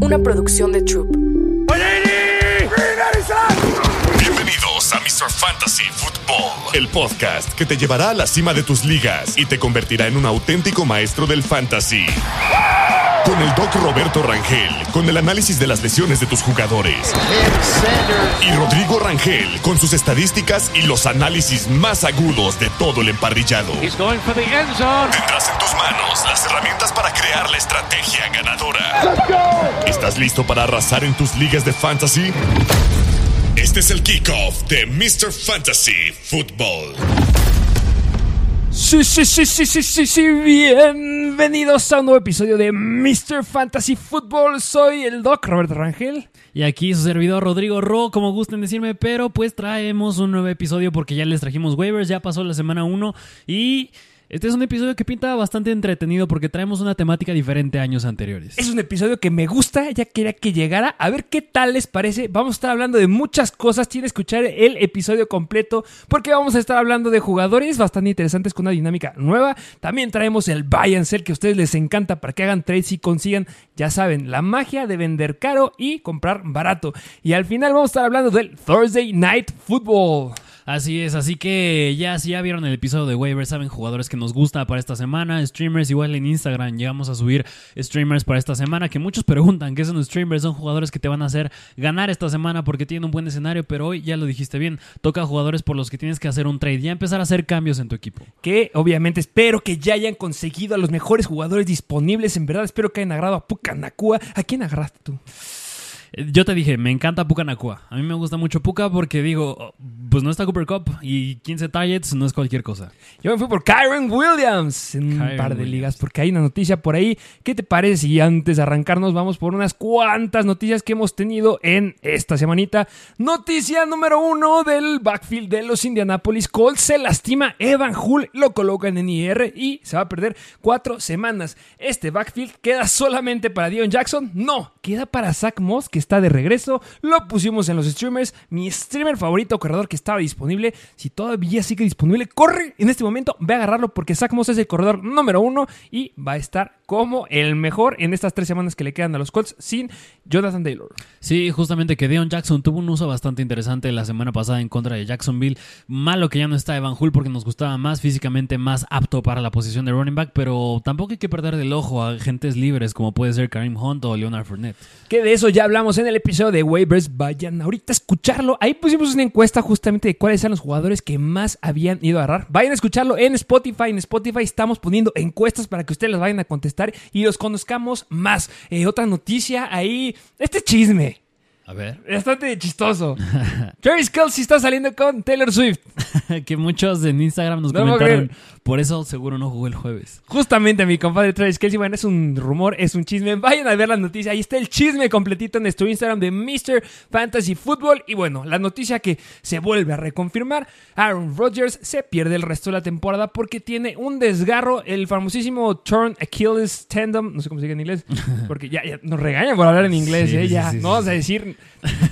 Una producción de Troop. Bienvenidos a Mr. Fantasy Football, el podcast que te llevará a la cima de tus ligas y te convertirá en un auténtico maestro del fantasy. Con el doc Roberto Rangel, con el análisis de las lesiones de tus jugadores. Y Rodrigo Rangel, con sus estadísticas y los análisis más agudos de todo el emparrillado. Tendrás en tus manos las herramientas para crear la estrategia ganadora. ¿Estás listo para arrasar en tus ligas de fantasy? Este es el kickoff de Mr. Fantasy Football. Sí, sí, sí, sí, sí, sí, sí, bienvenidos a un nuevo episodio de Mr. Fantasy Football. Soy el Doc Roberto Rangel. Y aquí su servidor Rodrigo Ro, como gusten decirme, pero pues traemos un nuevo episodio porque ya les trajimos waivers, ya pasó la semana 1 y este es un episodio que pinta bastante entretenido porque traemos una temática diferente a años anteriores. Es un episodio que me gusta, ya quería que llegara. A ver qué tal les parece. Vamos a estar hablando de muchas cosas. Tienen que escuchar el episodio completo porque vamos a estar hablando de jugadores bastante interesantes con una dinámica nueva. También traemos el buy and sell que a ustedes les encanta para que hagan trades y consigan, ya saben, la magia de vender caro y comprar barato. Y al final vamos a estar hablando del Thursday Night Football. Así es, así que ya si ya vieron el episodio de waivers, saben jugadores que nos gusta para esta semana, streamers igual en Instagram llegamos a subir streamers para esta semana, que muchos preguntan qué son streamers, son jugadores que te van a hacer ganar esta semana porque tienen un buen escenario, pero hoy ya lo dijiste bien, toca jugadores por los que tienes que hacer un trade, ya empezar a hacer cambios en tu equipo. Que obviamente espero que ya hayan conseguido a los mejores jugadores disponibles, en verdad espero que hayan agarrado a Pucanacua. ¿A quién agarraste tú? Yo te dije, me encanta Puka Nakua. A mí me gusta mucho Puka porque digo, pues no está Cooper Cup y 15 targets no es cualquier cosa. Yo me fui por Kyron Williams en un par de Williams. ligas porque hay una noticia por ahí. ¿Qué te parece si antes de arrancarnos vamos por unas cuantas noticias que hemos tenido en esta semanita? Noticia número uno del backfield de los Indianapolis Colts. Se lastima Evan Hull, lo colocan en IR y se va a perder cuatro semanas. Este backfield queda solamente para Dion Jackson. No, queda para Zach Moss que está de regreso. Lo pusimos en los streamers. Mi streamer favorito, corredor que estaba disponible. Si todavía sigue disponible, corre en este momento. Ve a agarrarlo porque Zach Moss es el corredor número uno y va a estar como el mejor en estas tres semanas que le quedan a los Colts sin Jonathan Taylor. Sí, justamente que Deon Jackson tuvo un uso bastante interesante la semana pasada en contra de Jacksonville. Malo que ya no está Evan Hull porque nos gustaba más físicamente, más apto para la posición de running back, pero tampoco hay que perder del ojo a agentes libres como puede ser Karim Hunt o Leonard Fournette. Que de eso ya hablamos en el episodio de Waivers. Vayan ahorita a escucharlo. Ahí pusimos una encuesta justamente de cuáles eran los jugadores que más habían ido a agarrar. Vayan a escucharlo en Spotify. En Spotify estamos poniendo encuestas para que ustedes las vayan a contestar y los conozcamos más. Eh, otra noticia ahí. Este chisme. A ver. Bastante chistoso. Travis Kelsey está saliendo con Taylor Swift. que muchos en Instagram nos No comentaron, por eso seguro no jugó el jueves. Justamente mi compadre Travis Kelsey, bueno, es un rumor, es un chisme. Vayan a ver la noticia. Ahí está el chisme completito en nuestro Instagram de Mr. Fantasy Football. Y bueno, la noticia que se vuelve a reconfirmar: Aaron Rodgers se pierde el resto de la temporada porque tiene un desgarro, el famosísimo Torn Achilles Tendon. No sé cómo se dice en inglés, porque ya, ya nos regañan por hablar en inglés, Sí, ¿eh? sí, Ya, sí, no vamos a decir,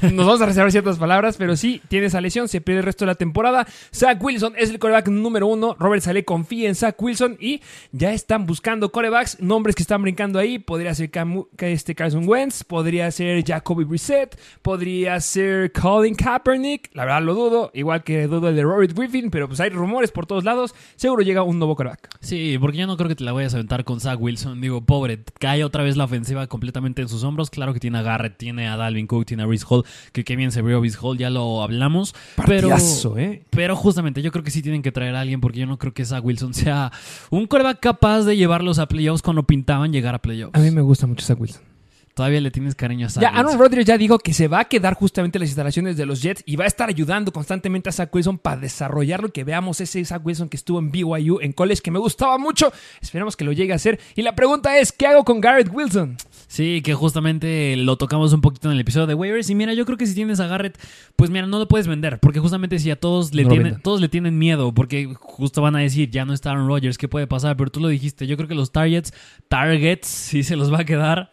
nos vamos a reservar ciertas palabras, pero sí, tiene esa lesión, se pierde el resto de la temporada. Zach Wilson es el coreback número uno. Robert Saleh confía en Zach Wilson y ya están buscando corebacks, nombres que están brincando ahí. Podría ser este Carson Wentz, podría ser Jacoby Brissett, podría ser Colin Kaepernick. La verdad lo dudo, igual que dudo el de Robert Griffin, pero pues hay rumores por todos lados. Seguro llega un nuevo coreback. Sí, porque yo no creo que te la vayas a aventar con Zach Wilson. Digo, pobre, cae otra vez la ofensiva completamente en sus hombros. Claro que tiene a Garrett, tiene a Dalvin Cook, tiene a Reese Hall, que qué bien se vio Reese Hall, ya lo hablamos. Pero, ¿eh? pero justamente yo creo que sí tienen que traer a alguien porque yo no creo que Zach Wilson sea un coreback capaz de llevarlos a playoffs cuando pintaban llegar a playoffs. A mí me gusta mucho Zach Wilson. Todavía le tienes cariño a Zach Ya Wilson. Aaron Rodgers ya dijo que se va a quedar justamente en las instalaciones de los Jets y va a estar ayudando constantemente a Zach Wilson para desarrollarlo y que veamos ese Zach Wilson que estuvo en BYU en college que me gustaba mucho. Esperemos que lo llegue a hacer. Y la pregunta es, ¿qué hago con Garrett Wilson? Sí, que justamente lo tocamos un poquito en el episodio de waivers. Y mira, yo creo que si tienes a Garrett, pues mira, no lo puedes vender. Porque justamente si a todos le, No tienen, todos le tienen miedo, porque justo van a decir, ya no está Aaron Rodgers, ¿qué puede pasar? Pero tú lo dijiste, yo creo que los targets, targets, sí se los va a quedar.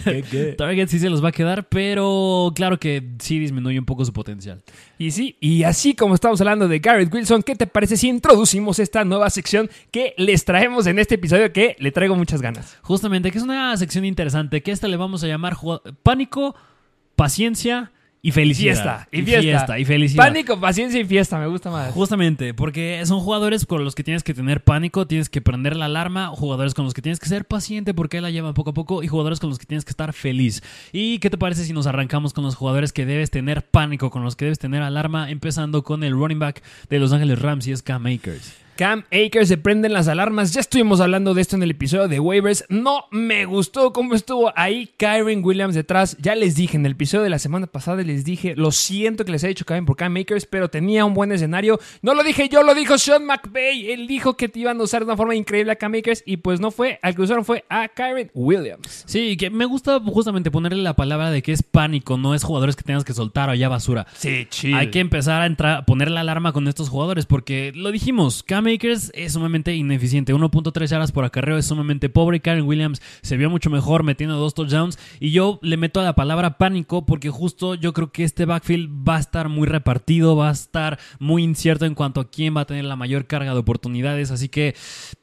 Targets sí se los va a quedar, pero claro que sí disminuye un poco su potencial. Y sí, y así como estamos hablando de Garrett Wilson, ¿qué te parece si introducimos esta nueva sección que les traemos en este episodio que le traigo muchas ganas? Justamente, que es una sección interesante, que esta le vamos a llamar pánico, paciencia y felicidad. Fiesta, y fiesta. y felicidad. Pánico, paciencia y fiesta, me gusta más. Justamente, porque son jugadores con los que tienes que tener pánico, tienes que prender la alarma, jugadores con los que tienes que ser paciente porque la lleva poco a poco y jugadores con los que tienes que estar feliz. ¿Y qué te parece si nos arrancamos con los jugadores que debes tener pánico, con los que debes tener alarma, empezando con el running back de Los Ángeles Rams y es Cam Akers? Cam Akers se prenden las alarmas. Ya estuvimos hablando de esto en el episodio de waivers. No me gustó cómo estuvo ahí Kyron Williams detrás. Ya les dije en el episodio de la semana pasada, les dije, lo siento que les haya dicho Cam por Cam Akers, pero tenía un buen escenario. No lo dije yo, lo dijo Sean McVay. Él dijo que te iban a usar de una forma increíble a Cam Akers y pues no fue. Al que usaron fue a Kyron Williams. Sí, que me gusta justamente ponerle la palabra de que es pánico, no es jugadores que tengas que soltar o ya basura. Sí, chill. Hay que empezar a entrar, a poner la alarma con estos jugadores porque lo dijimos, Cam Akers es sumamente ineficiente, 1.3 yardas por acarreo es sumamente pobre, Karen Williams se vio mucho mejor metiendo dos touchdowns. Y yo le meto a la palabra pánico porque justo yo creo que este backfield va a estar muy repartido, va a estar muy incierto en cuanto a quién va a tener la mayor carga de oportunidades, así que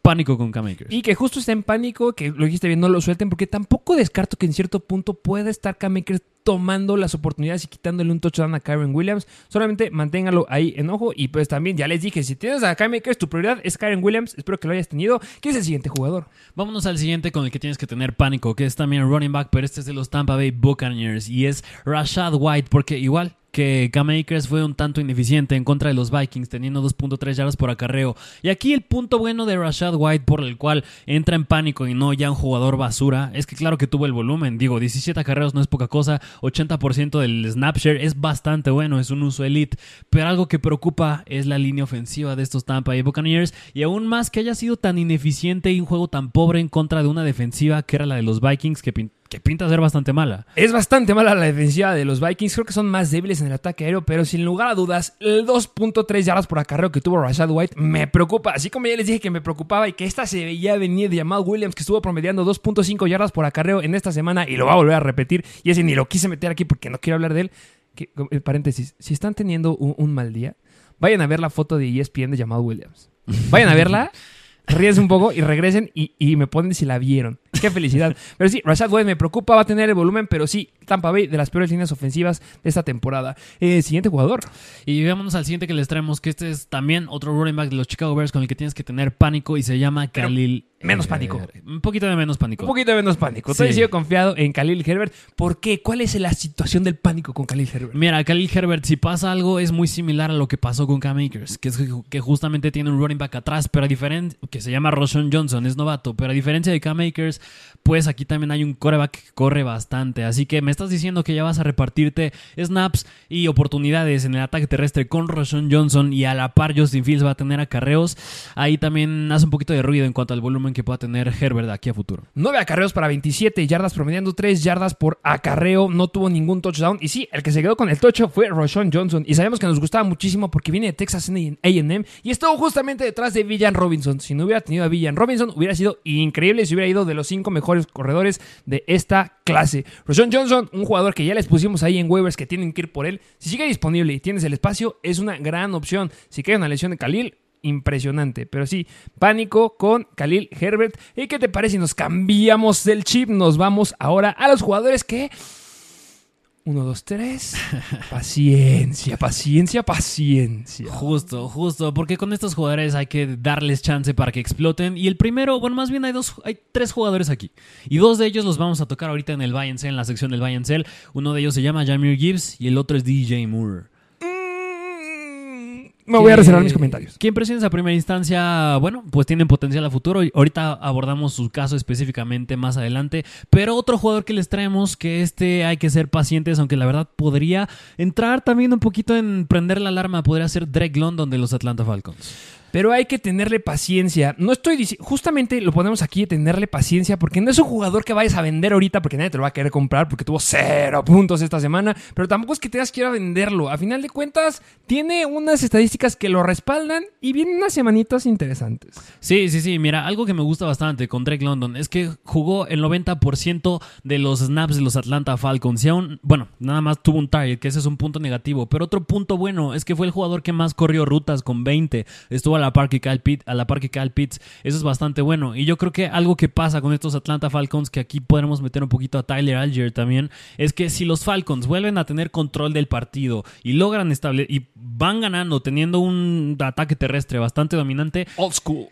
pánico con Cam Akers. Y que justo está en pánico, que lo dijiste bien, no lo suelten, porque tampoco descarto que en cierto punto pueda estar Cam Akers tomando las oportunidades y quitándole un touchdown a Kyron Williams. Solamente manténgalo ahí en ojo. Y pues también, ya les dije, si tienes a Cam Akers, tu prioridad es Kyron Williams. Espero que lo hayas tenido. ¿Quién es el siguiente jugador? Vámonos al siguiente con el que tienes que tener pánico, que es también running back, pero este es de los Tampa Bay Buccaneers y es Rashad White, porque igual que Cam Akers fue un tanto ineficiente en contra de los Vikings, teniendo 2.3 yardas por acarreo. Y aquí el punto bueno de Rashad White, por el cual entra en pánico y no ya un jugador basura, es que claro que tuvo el volumen. Digo, 17 acarreos no es poca cosa, 80% del snapshare es bastante bueno, es un uso elite. Pero algo que preocupa es la línea ofensiva de estos Tampa Bay Buccaneers y aún más que haya sido tan ineficiente y un juego tan pobre en contra de una defensiva que era la de los Vikings que pin- que pinta ser bastante mala. Es bastante mala la defensiva de los Vikings. Creo que son más débiles en el ataque aéreo, pero sin lugar a dudas, el 2.3 yardas por acarreo que tuvo Rashad White me preocupa. Así como ya les dije que me preocupaba y que esta se veía venir de Jamal Williams, que estuvo promediando 2.5 yardas por acarreo en esta semana y lo va a volver a repetir. Y ese ni lo quise meter aquí porque no quiero hablar de él. Que, eh, paréntesis, si están teniendo un, un mal día, vayan a ver la foto de ESPN de Jamal Williams. Vayan a verla. Ríense un poco y regresen y, y me ponen si la vieron. Qué felicidad. Pero sí, Rashad White me preocupa, va a tener el volumen, pero sí, Tampa Bay de las peores líneas ofensivas de esta temporada. Eh, siguiente jugador. Y vámonos al siguiente que les traemos, que este es también otro running back de los Chicago Bears con el que tienes que tener pánico y se llama Pero Khalil. menos eh, pánico. Un poquito de menos pánico. Un poquito menos pánico. Sí. Todavía sigo confiado en Khalil Herbert. ¿Por qué? ¿Cuál es la situación del pánico con Khalil Herbert? Mira, Khalil Herbert, si pasa algo, es muy similar a lo que pasó con Cam Akers, que es que justamente tiene un running back atrás, pero a diferencia, que se llama Roshan Johnson, es novato, pero a diferencia de Cam Akers, pues aquí también hay un coreback que corre bastante. Así que me estás diciendo que ya vas a repartirte snaps y oportunidades en el ataque terrestre con Roshan Johnson y a la par Justin Fields va a tener acarreos. Ahí también hace un poquito de ruido en cuanto al volumen que pueda tener Herbert aquí a futuro. 9 acarreos para 27 yardas, promediando 3 yardas por acarreo. No tuvo ningún touchdown. Y sí, el que se quedó con el tocho fue Roshan Johnson. Y sabemos que nos gustaba muchísimo porque viene de Texas AM y estuvo justamente detrás de Villan Robinson. Si no hubiera tenido a Villan Robinson, hubiera sido increíble si hubiera ido de los 5 mejores corredores de esta clase. Roshan Johnson, un jugador que ya les pusimos ahí en waivers que tienen que ir por él. Si sigue disponible y tienes el espacio, es una gran opción. Si queda una lesión de Khalil, impresionante. Pero sí, pánico con Khalil Herbert. ¿Y qué te parece si nos cambiamos del chip? Nos vamos ahora a los jugadores que... Uno, dos, tres. Paciencia, paciencia, paciencia. Justo, justo, porque con estos jugadores hay que darles chance para que exploten. Y el primero, bueno, más bien hay dos, hay tres jugadores aquí. Y dos de ellos los vamos a tocar ahorita en el Sell, en la sección del Sell. Uno de ellos se llama Jameer Gibbs y el otro es DJ Moore. Me voy a reservar mis comentarios. ¿Qué impresiones a primera instancia? Bueno, pues tienen potencial a futuro. Ahorita abordamos su caso específicamente más adelante. Pero otro jugador que les traemos, que este hay que ser pacientes, aunque la verdad podría entrar también un poquito en prender la alarma, podría ser Drake London de los Atlanta Falcons. Pero hay que tenerle paciencia. No estoy diciendo, justamente lo ponemos aquí, tenerle paciencia, porque no es un jugador que vayas a vender ahorita, porque nadie te lo va a querer comprar, porque tuvo cero puntos esta semana, pero tampoco es que tengas que ir a venderlo. A final de cuentas, tiene unas estadísticas que lo respaldan y vienen unas semanitas interesantes. Sí, sí, sí. Mira, algo que me gusta bastante con Drake London es que jugó el 90% de los snaps de los Atlanta Falcons. Y aún, bueno, nada más tuvo un target, que ese es un punto negativo. Pero otro punto bueno es que fue el jugador que más corrió rutas con 20. Estuvo a la par que a la Pitts. Eso es bastante bueno. Y yo creo que algo que pasa con estos Atlanta Falcons, que aquí podemos meter un poquito a Tyler Algier también, es que si los Falcons vuelven a tener control del partido y logran establecer y van ganando teniendo un ataque terrestre bastante dominante. Old school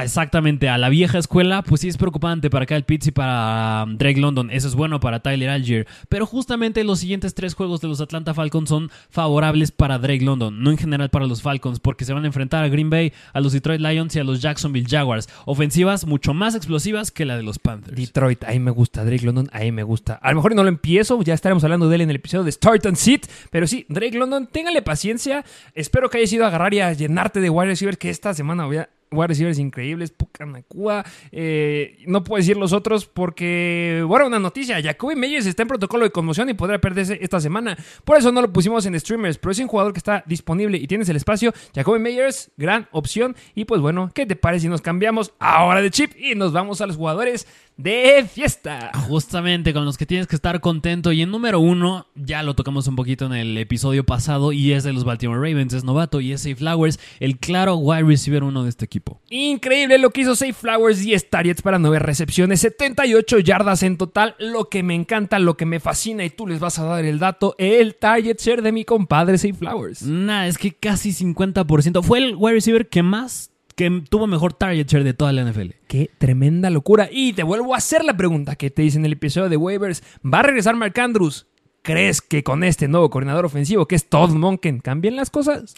exactamente a la vieja escuela, pues sí es preocupante para Kyle Pitts y para um, Drake London. Eso es bueno para Tyler Algier. Pero justamente los siguientes tres juegos de los Atlanta Falcons son favorables para Drake London, no en general para los Falcons, porque se van a enfrentar a Green Bay, a los Detroit Lions y a los Jacksonville Jaguars. Ofensivas mucho más explosivas que la de los Panthers. Detroit, ahí me gusta. Drake London, ahí me gusta. A lo mejor no lo empiezo, ya estaremos hablando de él en el episodio de Start and Sit. Pero sí, Drake London, téngale paciencia. Espero que hayas ido a agarrar y a llenarte de wide receivers que esta semana voy a wide receivers increíbles, Pucanacua. Eh, no puedo decir los otros porque, bueno, una noticia. Jacoby Meyers está en protocolo de conmoción y podrá perderse esta semana. Por eso no lo pusimos en streamers, pero es un jugador que está disponible y tienes el espacio. Jacoby Meyers, gran opción. Y pues bueno, ¿qué te parece si nos cambiamos ahora de chip y nos vamos a los jugadores de fiesta. Justamente con los que tienes que estar contento. Y en número uno, ya lo tocamos un poquito en el episodio pasado, y es de los Baltimore Ravens, es novato, y es Safe Flowers, el claro wide receiver uno de este equipo. Increíble lo que hizo Safe Flowers, 10 targets para 9 recepciones, 78 yardas en total. Lo que me encanta, lo que me fascina, y tú les vas a dar el dato, el target share de mi compadre Safe Flowers. Nah, es que casi 50%. Fue el wide receiver que más que tuvo mejor target share de toda la NFL. Qué tremenda locura. Y te vuelvo a hacer la pregunta que te hice en el episodio de waivers. ¿Va a regresar Mark Andrews? ¿Crees que con este nuevo coordinador ofensivo, que es Todd Monken, cambien las cosas?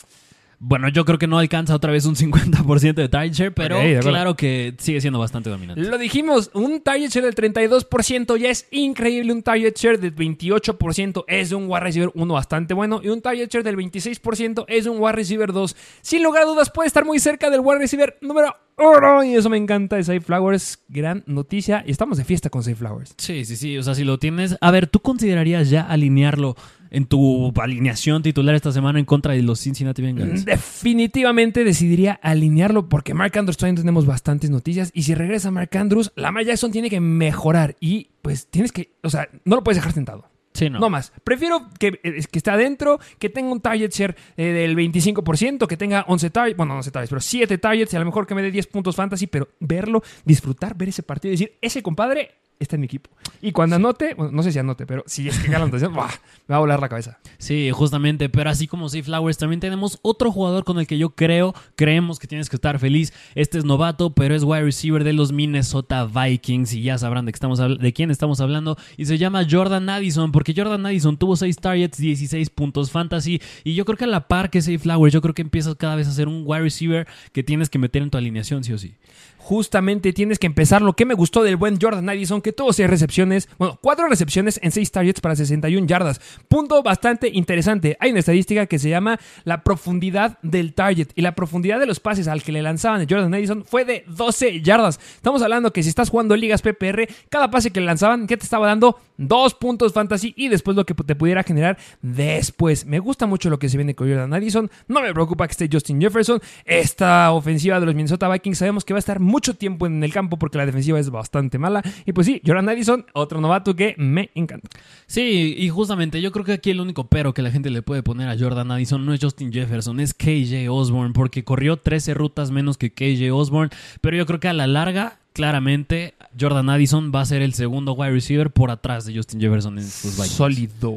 Bueno, yo creo que no alcanza otra vez un 50% de target share, pero claro que sigue siendo bastante dominante. Lo dijimos, un target share del 32% ya es increíble, un target share del 28% es un wide receiver 1 bastante bueno y un target share del 26% es un wide receiver 2. Sin lugar a dudas puede estar muy cerca del wide receiver número oro. Y eso me encanta de Safe Flowers. Gran noticia. Y estamos de fiesta con Safe Flowers. Sí, sí, sí. O sea, si lo tienes. A ver, ¿tú considerarías ya alinearlo en tu alineación titular esta semana en contra de los Cincinnati Bengals? Definitivamente decidiría alinearlo porque Mark Andrews todavía tenemos bastantes noticias. Y si regresa Mark Andrews, Lamar Jackson tiene que mejorar. Y pues tienes que. O sea, no lo puedes dejar sentado. Sí, no. no. más. Prefiero que, eh, que esté adentro, que tenga un target share eh, del 25%, que tenga 11 targets, bueno, 11 targets, pero 7 targets y a lo mejor que me dé 10 puntos fantasy, pero verlo, disfrutar, ver ese partido y decir, ese compadre está en mi equipo. Y cuando anote, bueno, no sé si anote, pero si es que gana la anotación, me va a volar la cabeza. Sí, justamente, pero así como Safe Flowers, también tenemos otro jugador con el que yo creo, creemos que tienes que estar feliz. Este es novato, pero es wide receiver de los Minnesota Vikings y ya sabrán de, que estamos, de quién estamos hablando. Y se llama Jordan Addison, porque Jordan Addison tuvo 6 targets, 16 puntos fantasy. Y yo creo que a la par que Safe Flowers, yo creo que empiezas cada vez a ser un wide receiver que tienes que meter en tu alineación, sí o sí justamente tienes que empezar lo que me gustó del buen Jordan Addison, que tuvo 6 recepciones, bueno, 4 recepciones en 6 targets para 61 yardas. Punto bastante interesante. Hay una estadística que se llama la profundidad del target y la profundidad de los pases al que le lanzaban a Jordan Addison fue de 12 yardas. Estamos hablando que si estás jugando ligas PPR, cada pase que le lanzaban, ¿qué te estaba dando? Dos puntos fantasy y después lo que te pudiera generar después. Me gusta mucho lo que se viene con Jordan Addison. No me preocupa que esté Justin Jefferson. Esta ofensiva de los Minnesota Vikings sabemos que va a estar mucho tiempo en el campo porque la defensiva es bastante mala. Y pues sí, Jordan Addison, otro novato que me encanta. Sí, y justamente yo creo que aquí el único pero que la gente le puede poner a Jordan Addison no es Justin Jefferson, es KJ Osborne, porque corrió 13 rutas menos que KJ Osborne. Pero yo creo que a la larga claramente Jordan Addison va a ser el segundo wide receiver por atrás de Justin Jefferson en sus Vikings. Sólido.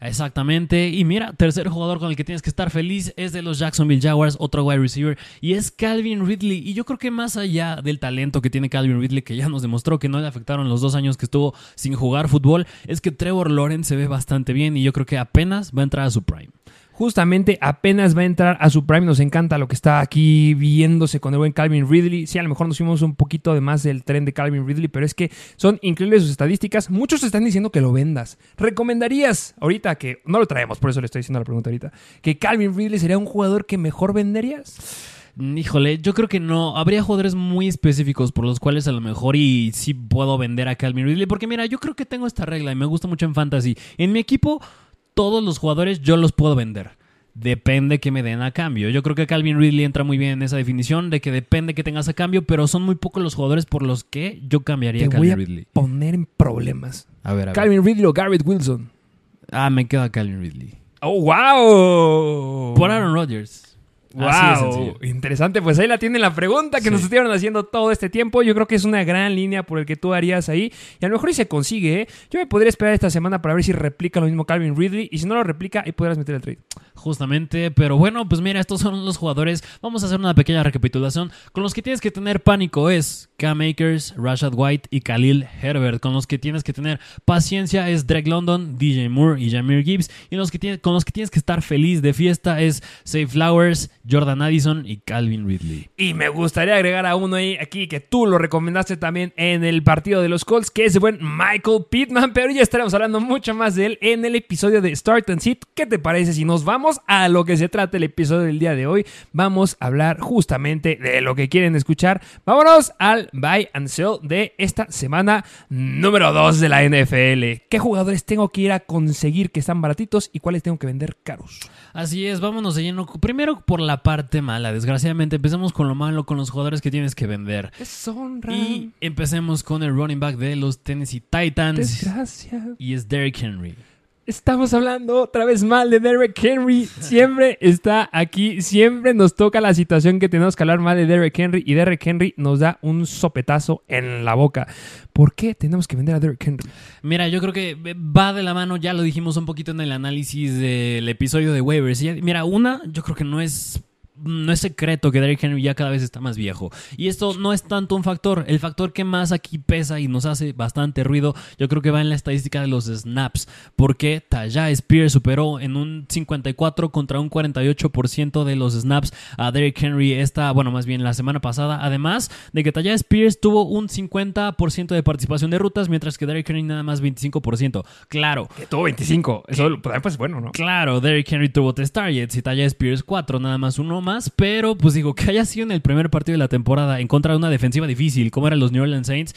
Exactamente. Y mira, tercer jugador con el que tienes que estar feliz es de los Jacksonville Jaguars, otro wide receiver, y es Calvin Ridley. Y yo creo que más allá del talento que tiene Calvin Ridley, que ya nos demostró que no le afectaron los dos años que estuvo sin jugar fútbol, es que Trevor Lawrence se ve bastante bien y yo creo que apenas va a entrar a su prime. Justamente apenas va a entrar a su prime. Nos encanta lo que está aquí viéndose con el buen Calvin Ridley. Sí, a lo mejor nos fuimos un poquito de más del tren de Calvin Ridley, pero es que son increíbles sus estadísticas. Muchos están diciendo que lo vendas. ¿Recomendarías ahorita que no lo traemos, por eso le estoy diciendo la pregunta ahorita, que Calvin Ridley sería un jugador que mejor venderías? Híjole, yo creo que no. Habría jugadores muy específicos por los cuales a lo mejor y sí puedo vender a Calvin Ridley. Porque mira, yo creo que tengo esta regla y me gusta mucho en Fantasy. En mi equipo, todos los jugadores yo los puedo vender. Depende que me den a cambio. Yo creo que Calvin Ridley entra muy bien en esa definición de que depende que tengas a cambio, pero son muy pocos los jugadores por los que yo cambiaría a Te voy Calvin a Ridley. poner en problemas. A ver, a ver. Calvin Ridley o Garrett Wilson. Ah, me queda Calvin Ridley. ¡Oh, wow! Por Aaron Rodgers. Wow, interesante. Pues ahí la tienen la pregunta que Sí. nos estuvieron haciendo todo este tiempo. Yo creo que es una gran línea por el que tú harías ahí. Y a lo mejor y se consigue. ¿eh? Yo me podría esperar esta semana para ver si replica lo mismo Calvin Ridley. Y si no lo replica, ahí podrás meter el trade. Justamente, pero bueno, pues mira, estos son los jugadores. Vamos a hacer una pequeña recapitulación. Con los que tienes que tener pánico es Cam Akers, Rashad White y Khalil Herbert. Con los que tienes que tener paciencia es Drake London, DJ Moore y Jameer Gibbs. Y los que con los que tienes que estar feliz de fiesta es Safe Flowers, Jordan Addison y Calvin Ridley. Y me gustaría agregar a uno ahí aquí que tú lo recomendaste también en el partido de los Colts, que es el buen Michael Pittman. Pero ya estaremos hablando mucho más de él en el episodio de Start and Sit. ¿Qué te parece si nos vamos a lo que se trata el episodio del día de hoy? Vamos a hablar justamente de lo que quieren escuchar. Vámonos al buy and sell de esta semana número 2 de la NFL. ¿Qué jugadores tengo que ir a conseguir que están baratitos y cuáles tengo que vender caros? Así es, vámonos de lleno. Primero por la parte mala, desgraciadamente. Empecemos con lo malo, con los jugadores que tienes que vender. Deshonra. Y empecemos con el running back de los Tennessee Titans. Desgracia. Y es Derrick Henry. Estamos hablando otra vez mal de Derrick Henry. Siempre está aquí, siempre nos toca la situación que tenemos que hablar mal de Derrick Henry y Derrick Henry nos da un sopetazo en la boca. ¿Por qué tenemos que vender a Derrick Henry? Mira, yo creo que va de la mano, ya lo dijimos un poquito en el análisis del episodio de waivers. Mira, una, yo creo que no es no es secreto que Derrick Henry ya cada vez está más viejo. Y esto no es tanto un factor. El factor que más aquí pesa y nos hace bastante ruido, yo creo que va en la estadística de los snaps. Porque Tajay Spears superó en un 54 contra un 48% de los snaps a Derrick Henry esta, bueno, más bien la semana pasada. Además de que Tajay Spears tuvo un 50% de participación de rutas, mientras que Derrick Henry nada más 25%. Claro, Que tuvo 25. Eso pues, pues bueno, ¿no? Claro, Derrick Henry tuvo tres targets y Taya Spears cuatro, nada más uno pero pues digo que haya sido en el primer partido de la temporada en contra de una defensiva difícil como eran los New Orleans Saints,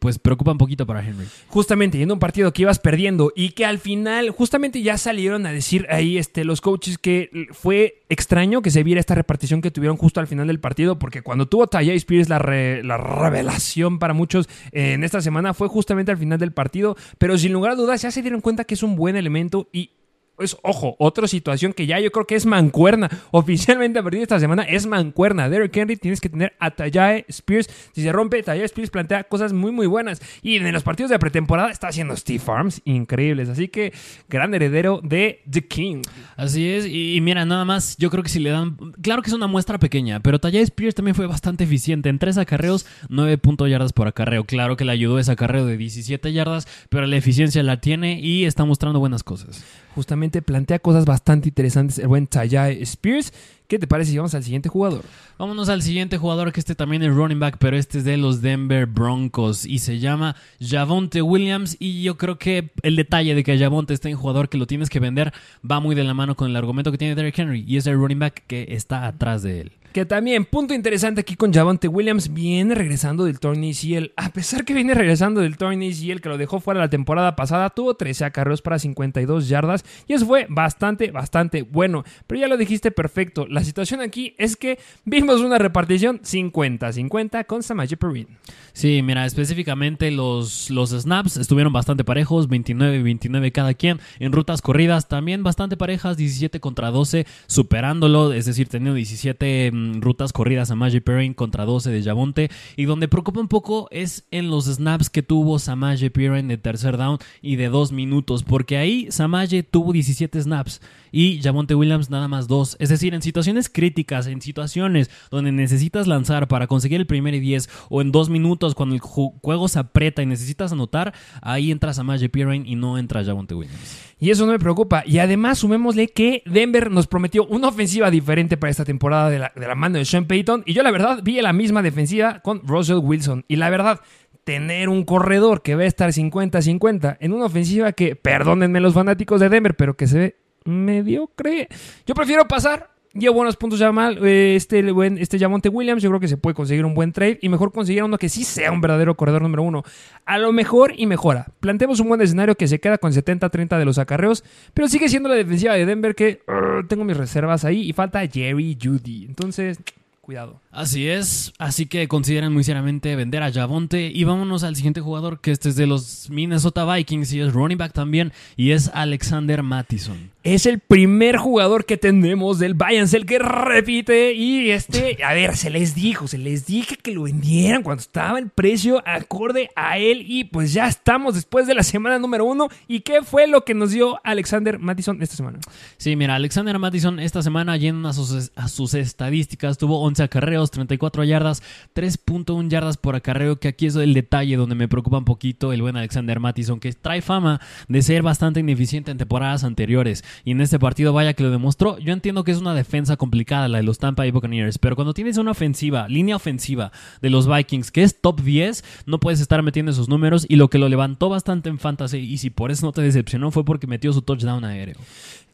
pues preocupa un poquito para Henry. Justamente a un partido que ibas perdiendo y que al final justamente ya salieron a decir ahí este, los coaches que fue extraño que se viera esta repartición que tuvieron justo al final del partido porque cuando tuvo Tajay Spears la, re- la revelación para muchos en esta semana fue justamente al final del partido, pero sin lugar a dudas ya se dieron cuenta que es un buen elemento y pues, ojo, otra situación que ya yo creo que es mancuerna. Oficialmente a partir de esta semana es mancuerna. Derrick Henry tienes que tener a Tajae Spears. Si se rompe, Tajae Spears plantea cosas muy, muy buenas. Y en los partidos de pretemporada está haciendo Steve Arms increíbles. Así que gran heredero de The King. Así es, y, mira, nada más, yo creo que si le dan, claro que es una muestra pequeña, pero Taya Spears también fue bastante eficiente. En tres acarreos, 9 punto yardas por acarreo. Claro que le ayudó ese acarreo de 17 yardas, pero la eficiencia la tiene y está mostrando buenas cosas. Justamente plantea cosas bastante interesantes el buen Tajae Spears. ¿Qué te parece si vamos al siguiente jugador? Vámonos al siguiente jugador, que este también es running back, pero este es de los Denver Broncos y se llama Javonte Williams. Y yo creo que el detalle de que Javonte esté en jugador que lo tienes que vender va muy de la mano con el argumento que tiene Derrick Henry y es el running back que está atrás de él. Que también, punto interesante aquí con Javante Williams, viene regresando del torneo ACL. A pesar que viene regresando del torneo ACL, que lo dejó fuera la temporada pasada, tuvo 13 acarreos para 52 yardas y eso fue bastante, bastante bueno. Pero ya lo dijiste perfecto, la situación aquí es que vimos una repartición 50-50 con Samaje Perrin. Sí, mira, específicamente los, los snaps estuvieron bastante parejos, 29-29 cada quien. En rutas corridas también bastante parejas, 17 contra 12, superándolo, es decir, teniendo 17 mm, rutas corridas Samaje Perrin contra 12 de Javonte. Y donde preocupa un poco es en los snaps que tuvo Samaje Perrin de tercer down y de dos minutos, porque ahí Samaje tuvo 17 snaps y Javonte Williams nada más dos. Es decir, en situaciones críticas, en situaciones donde necesitas lanzar para conseguir el primer y 10 o en dos minutos cuando el ju- juego se aprieta y necesitas anotar, ahí entra Samaje Perrin y no entra Javonte Williams. Y eso no me preocupa. Y además sumémosle que Denver nos prometió una ofensiva diferente para esta temporada de la, de la mano de Sean Payton. Y yo la verdad vi la misma defensiva con Russell Wilson. Y la verdad, tener un corredor que va a estar 50-50 en una ofensiva que, perdónenme los fanáticos de Denver, pero que se ve mediocre. Yo prefiero pasar. Llevo buenos puntos ya mal. eh, Este, este Jamonte Williams, yo creo que se puede conseguir un buen trade y mejor conseguir uno que sí sea un verdadero corredor número uno. A lo mejor y mejora. Planteemos un buen escenario que se queda con 70-30 de los acarreos, pero sigue siendo la defensiva de Denver que uh, tengo mis reservas ahí y falta Jerry Judy. Entonces, cuidado. Así es, así que consideren muy seriamente vender a Javonte y vámonos al siguiente jugador que este es de los Minnesota Vikings y es running back también y es Alexander Mattison. Es el primer jugador que tenemos del Bayern, el que repite. Y este, a ver, se les dijo, se les dije que lo vendieran cuando estaba el precio acorde a él. Y pues ya estamos después de la semana número uno. ¿Y qué fue lo que nos dio Alexander Mattison esta semana? Sí, mira, Alexander Mattison esta semana yendo a sus, a sus estadísticas tuvo 11 acarreos, 34 yardas, 3.1 yardas por acarreo, que aquí es el detalle donde me preocupa un poquito el buen Alexander Mattison, que trae fama de ser bastante ineficiente en temporadas anteriores. Y en este partido, vaya que lo demostró. Yo entiendo que es una defensa complicada la de los Tampa Bay Buccaneers, pero cuando tienes una ofensiva, línea ofensiva de los Vikings, que es top 10, no puedes estar metiendo esos números. Y lo que lo levantó bastante en fantasy, y si por eso no te decepcionó, fue porque metió su touchdown aéreo.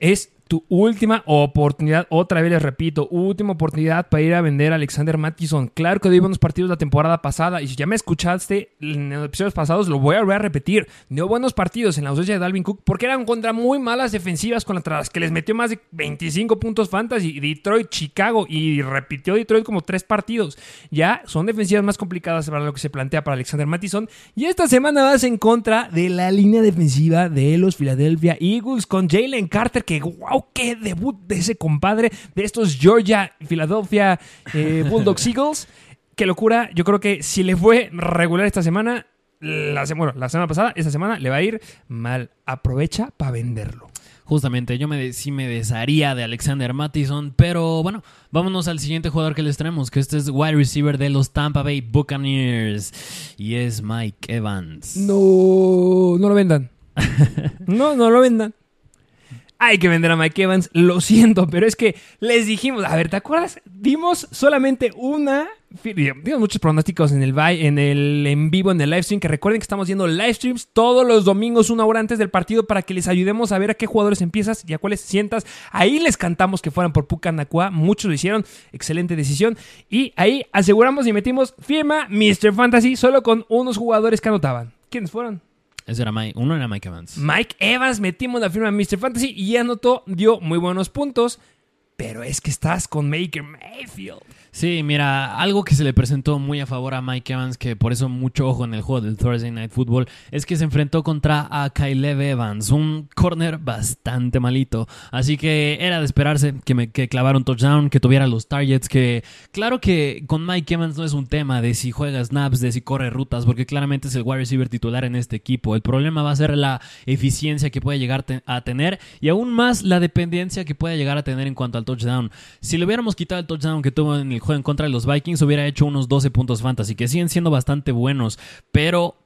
Es tu última oportunidad, otra vez les repito, última oportunidad para ir a vender a Alexander Mattison. Claro que dio buenos partidos la temporada pasada y si ya me escuchaste en los episodios pasados, lo voy a volver a repetir. Dio buenos partidos en la ausencia de Dalvin Cook porque eran contra muy malas defensivas contra las que les metió más de 25 puntos fantasy. Detroit, Chicago y repitió Detroit como tres partidos. Ya son defensivas más complicadas para lo que se plantea para Alexander Mattison. Y esta semana vas en contra de la línea defensiva de los Philadelphia Eagles con Jalen Carter que wow qué debut de ese compadre de estos Georgia, Philadelphia eh, Bulldogs Eagles. Qué locura. Yo creo que si le fue regular esta semana, la, bueno, la semana pasada, esta semana le va a ir mal. Aprovecha para venderlo. Justamente, yo me sí me desharía de Alexander Mattison, pero bueno, vámonos al siguiente jugador que les traemos, que este es wide receiver de los Tampa Bay Buccaneers y es Mike Evans. No, no lo vendan. No, no lo vendan. Hay que vender a Mike Evans, lo siento, pero es que les dijimos, a ver, ¿te acuerdas? Dimos solamente una, dimos muchos pronósticos en el en el en vivo, en el live stream, que recuerden que estamos haciendo live streams todos los domingos, una hora antes del partido, para que les ayudemos a ver a qué jugadores empiezas y a cuáles sientas. Ahí les cantamos que fueran por Pucanacua, muchos lo hicieron, excelente decisión. Y ahí aseguramos y metimos firma Mr. Fantasy solo con unos jugadores que anotaban. ¿Quiénes fueron? Ese era Mike, uno era Mike Evans. Mike Evans, metimos la firma de Mr. Fantasy y anotó, dio muy buenos puntos. Pero es que estás con Maker Mayfield. Sí, mira, algo que se le presentó muy a favor a Mike Evans, que por eso mucho ojo en el juego del Thursday Night Football, es que se enfrentó contra a Kyle Evans, un corner bastante malito. Así que era de esperarse que, me, que clavara un touchdown, que tuviera los targets, que claro que con Mike Evans no es un tema de si juega snaps, de si corre rutas, porque claramente es el wide receiver titular en este equipo. El problema va a ser la eficiencia que puede llegar a tener y aún más la dependencia que puede llegar a tener en cuanto al touchdown. Si le hubiéramos quitado el touchdown que tuvo en en contra de los Vikings, hubiera hecho unos 12 puntos fantasy, que siguen siendo bastante buenos, pero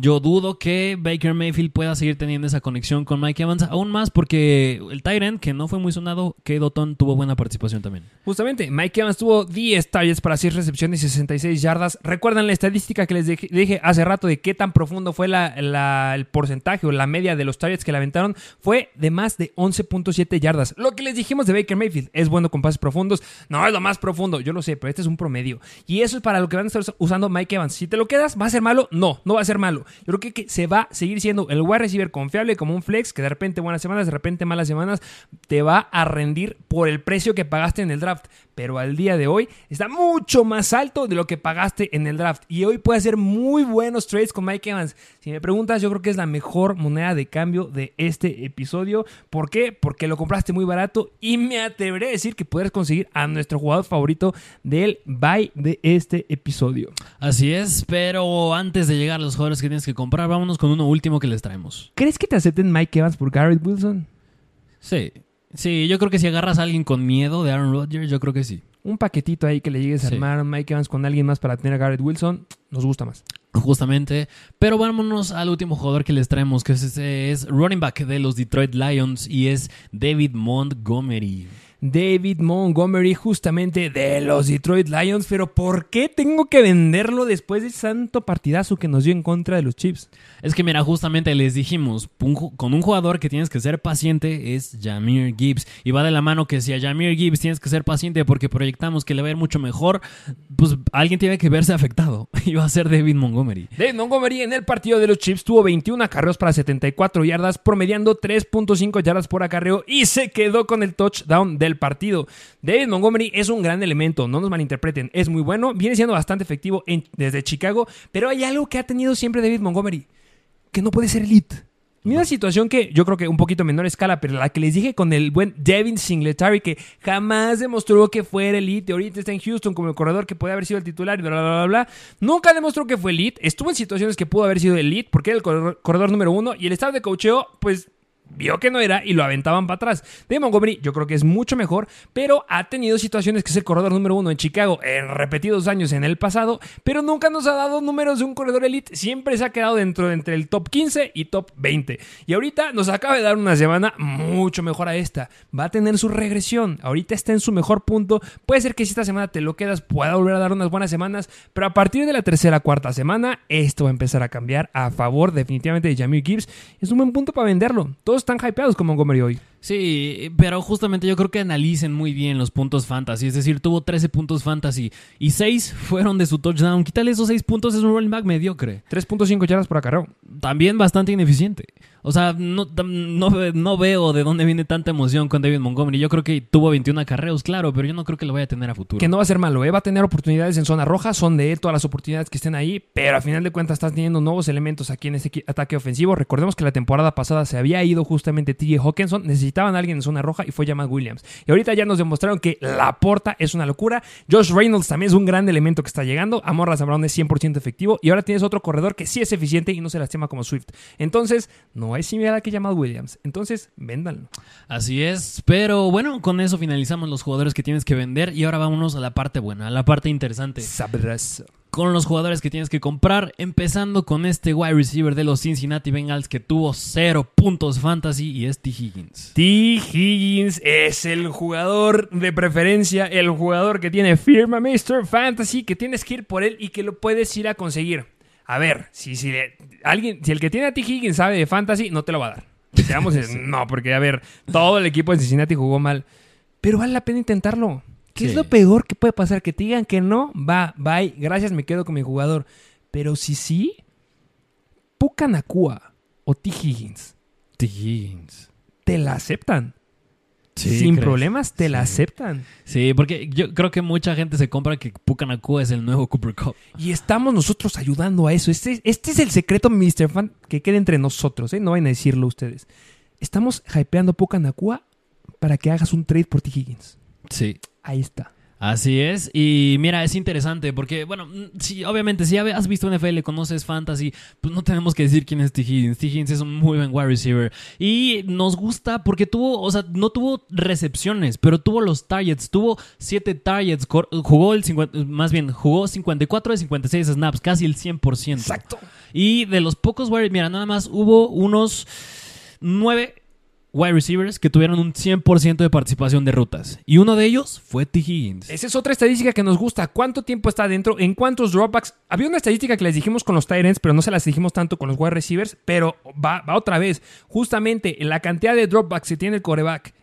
yo dudo que Baker Mayfield pueda seguir teniendo esa conexión con Mike Evans, aún más porque el Tyrant, que no fue muy sonado, que Dotton tuvo buena participación también. Justamente, Mike Evans tuvo 10 targets para 6 recepciones y 66 yardas. ¿Recuerdan la estadística que les dije, hace rato de qué tan profundo fue la- la- el porcentaje o la media de los targets que le aventaron? Fue de más de 11.7 yardas. Lo que les dijimos de Baker Mayfield es bueno con pases profundos. No es lo más profundo, yo lo sé, pero este es un promedio. Y eso es para lo que van a estar usando Mike Evans. Si te lo quedas, ¿va a ser malo? No, no va a ser malo. Yo creo que, que se va a seguir siendo el wide receiver confiable como un flex que de repente buenas semanas, de repente malas semanas, te va a rendir por el precio que pagaste en el draft. Pero al día de hoy está mucho más alto de lo que pagaste en el draft. Y hoy puede hacer muy buenos trades con Mike Evans. Si me preguntas, yo creo que es la mejor moneda de cambio de este episodio. ¿Por qué? Porque lo compraste muy barato y me atreveré a decir que puedes conseguir a nuestro jugador favorito del buy de este episodio. Así es, pero antes de llegar a los jugadores que tienes que comprar, vámonos con uno último que les traemos. ¿Crees que te acepten Mike Evans por Garrett Wilson? Sí, sí, yo creo que si agarras a alguien con miedo de Aaron Rodgers, yo creo que sí. un paquetito ahí que le llegues a armar Mike Evans con alguien más para tener a Garrett Wilson, nos gusta más. Justamente. Pero vámonos al último jugador que les traemos, que es, ese es running back de los Detroit Lions y es David Montgomery. David Montgomery, justamente de los Detroit Lions, pero ¿por qué tengo que venderlo después de ese santo partidazo que nos dio en contra de los Chiefs? Es que mira, justamente les dijimos, con un jugador que tienes que ser paciente es Jamir Gibbs. Y va de la mano que si a Jamir Gibbs tienes que ser paciente porque proyectamos que le va a ir mucho mejor, pues alguien tiene que verse afectado. Y va a ser David Montgomery. David Montgomery en el partido de los Chiefs tuvo 21 acarreos para 74 yardas, promediando 3.5 yardas por acarreo y se quedó con el touchdown del partido. David Montgomery es un gran elemento, no nos malinterpreten, es muy bueno, viene siendo bastante efectivo desde Chicago, pero hay algo que ha tenido siempre David Montgomery, que no puede ser elite. Y una situación que yo creo que un poquito menor escala, pero la que les dije con el buen Devin Singletary, que jamás demostró que fuera elite. Ahorita está en Houston como el corredor que puede haber sido el titular y bla, bla, bla. Nunca demostró que fue elite. Estuvo en situaciones que pudo haber sido elite porque era el corredor, corredor número uno y el staff de cocheo, pues vio que no era y lo aventaban para atrás. De Montgomery yo creo que es mucho mejor, pero ha tenido situaciones que es el corredor número uno en Chicago en repetidos años en el pasado, pero nunca nos ha dado números de un corredor elite, siempre se ha quedado dentro entre el top 15 y top 20. Y ahorita nos acaba de dar una semana mucho mejor a esta. Va a tener su regresión, ahorita está en su mejor punto. Puede ser que si esta semana te lo quedas pueda volver a dar unas buenas semanas, pero a partir de la tercera cuarta semana esto va a empezar a cambiar a favor definitivamente de Jamie Gibbs. Es un buen punto para venderlo. Todos están hypeados con Montgomery hoy. Sí, pero justamente yo creo que analicen muy bien los puntos fantasy. Es decir, tuvo 13 puntos fantasy y 6 fueron de su touchdown. Quítale esos 6 puntos, es un running back mediocre. 3.5 yardas por acarreo. También bastante ineficiente. O sea, no, no, no veo de dónde viene tanta emoción con David Montgomery. Yo creo que tuvo 21 acarreos, claro, pero yo no creo que lo vaya a tener a futuro. Que no va a ser malo, ¿eh? va a tener oportunidades en zona roja, son de él todas las oportunidades que estén ahí, pero a final de cuentas estás teniendo nuevos elementos aquí en este ataque ofensivo. Recordemos que la temporada pasada se había ido justamente TJ Hawkinson, necesitaban a alguien en zona roja y fue Jamal Williams. Y ahorita ya nos demostraron que la porta es una locura. Josh Reynolds también es un gran elemento que está llegando. Amor Brown es 100% efectivo y ahora tienes otro corredor que sí es eficiente y no se lastima como Swift. Entonces, no hay similar que Jamal Williams. Entonces, véndanlo. Así es, pero bueno, con eso finalizamos los jugadores que tienes que vender y ahora vámonos a la parte buena, a la parte interesante. Sabroso. Con los jugadores que tienes que comprar, empezando con este wide receiver de los Cincinnati Bengals que tuvo 0 puntos fantasy y es T. Higgins. T. Higgins es el jugador de preferencia, el jugador que tiene firma Mr. Fantasy, que tienes que ir por él y que lo puedes ir a conseguir. A ver, si, si, le- alguien, si el que tiene a T. Higgins sabe de Fantasy, no te lo va a dar. Seamos, No, porque a ver, todo el equipo de Cincinnati jugó mal. Pero vale la pena intentarlo. ¿Qué es lo peor que puede pasar? Que te digan que no, va, bye, gracias, me quedo con mi jugador. Pero si sí, Puka Nakua o T. Higgins T. Higgins. te la aceptan. Sí, Sin problemas, te la aceptan. Sí, porque yo creo que mucha gente se compra que Puka Nakua es el nuevo Cooper Cup. Y estamos nosotros ayudando a eso. Este, este es el secreto, Mr. Fan, que quede entre nosotros, ¿eh? No vayan a decirlo ustedes. Estamos hypeando Puka Nakua para que hagas un trade por T. Higgins. Sí. Ahí está. Así es, y mira, es interesante porque, bueno, mm, sí, obviamente, si has visto NFL, conoces Fantasy, pues no tenemos que decir quién es T. Higgins. T. Higgins es un muy buen wide receiver y nos gusta porque tuvo, o sea, no tuvo recepciones, pero tuvo los targets, tuvo 7 targets, jugó el 50, más bien, jugó 54 de 56 snaps, casi el 100%. Exacto. Y de los pocos wide, mira, nada más hubo unos 9 wide receivers que tuvieron un 100% de participación de rutas. Y uno de ellos fue T. Higgins. Esa es otra estadística que nos gusta. ¿Cuánto tiempo está adentro? ¿En cuántos dropbacks? Había una estadística que les dijimos con los Tyrants, pero no se las dijimos tanto con los wide receivers. Pero va, va otra vez. Justamente en la cantidad de dropbacks que tiene el coreback